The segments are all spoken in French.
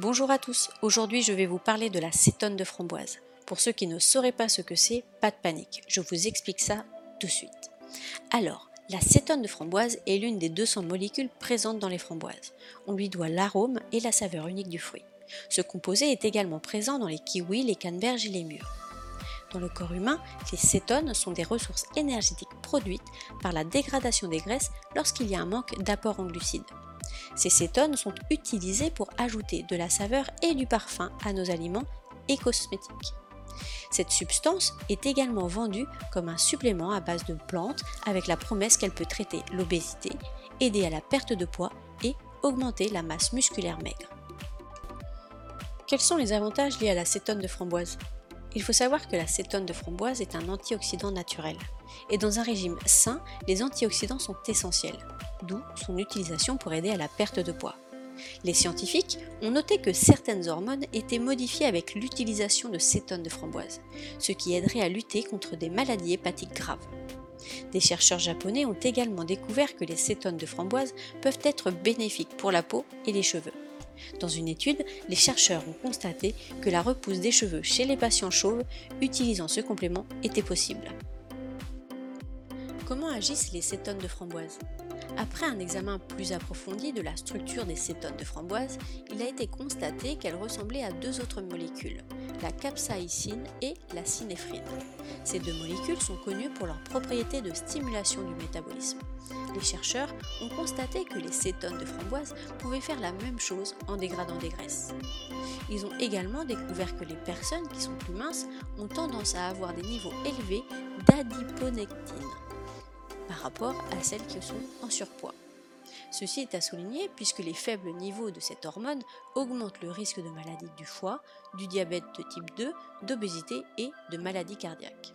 Bonjour à tous, aujourd'hui je vais vous parler de la cétone de framboise. Pour ceux qui ne sauraient pas ce que c'est, pas de panique, je vous explique ça de suite. Alors, la cétone de framboise est l'une des 200 molécules présentes dans les framboises. On lui doit l'arôme et la saveur unique du fruit. Ce composé est également présent dans les kiwis, les canneberges et les mûres. Dans le corps humain, les cétones sont des ressources énergétiques produites par la dégradation des graisses lorsqu'il y a un manque d'apport en glucides. Ces cétones sont utilisées pour ajouter de la saveur et du parfum à nos aliments et cosmétiques. Cette substance est également vendue comme un supplément à base de plantes avec la promesse qu'elle peut traiter l'obésité, aider à la perte de poids et augmenter la masse musculaire maigre. Quels sont les avantages liés à la cétone de framboise? Il faut savoir que la cétone de framboise est un antioxydant naturel. Et dans un régime sain, les antioxydants sont essentiels, d'où son utilisation pour aider à la perte de poids. Les scientifiques ont noté que certaines hormones étaient modifiées avec l'utilisation de cétone de framboise, ce qui aiderait à lutter contre des maladies hépatiques graves. Des chercheurs japonais ont également découvert que les cétones de framboise peuvent être bénéfiques pour la peau et les cheveux. Dans une étude, les chercheurs ont constaté que la repousse des cheveux chez les patients chauves utilisant ce complément était possible. Comment agissent les cétones de framboise? Après un examen plus approfondi de la structure des cétones de framboise, il a été constaté qu'elles ressemblaient à deux autres molécules, la capsaïcine et la synéphrine. Ces deux molécules sont connues pour leurs propriétés de stimulation du métabolisme. Les chercheurs ont constaté que les cétones de framboise pouvaient faire la même chose en dégradant des graisses. Ils ont également découvert que les personnes qui sont plus minces ont tendance à avoir des niveaux élevés d'adiponectine par rapport à celles qui sont en surpoids. Ceci est à souligner puisque les faibles niveaux de cette hormone augmentent le risque de maladie du foie, du diabète de type 2, d'obésité et de maladies cardiaques.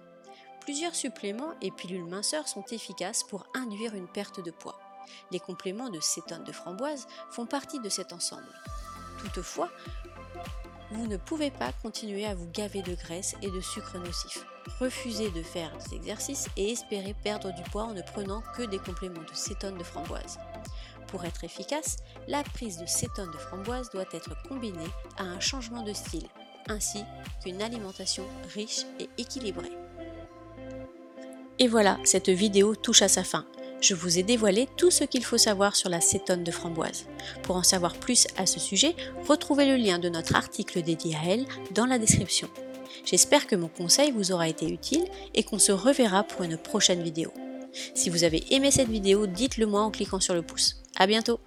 Plusieurs suppléments et pilules minceurs sont efficaces pour induire une perte de poids. Les compléments de cétone de framboise font partie de cet ensemble. Toutefois, vous ne pouvez pas continuer à vous gaver de graisse et de sucre nocif. Refusez de faire des exercices et espérez perdre du poids en ne prenant que des compléments de cétone de framboise. Pour être efficace, la prise de cétone de framboise doit être combinée à un changement de style, ainsi qu'une alimentation riche et équilibrée. Et voilà, cette vidéo touche à sa fin. Je vous ai dévoilé tout ce qu'il faut savoir sur la cétone de framboise. Pour en savoir plus à ce sujet, retrouvez le lien de notre article dédié à elle dans la description. J'espère que mon conseil vous aura été utile et qu'on se reverra pour une prochaine vidéo. Si vous avez aimé cette vidéo, dites-le moi en cliquant sur le pouce. A bientôt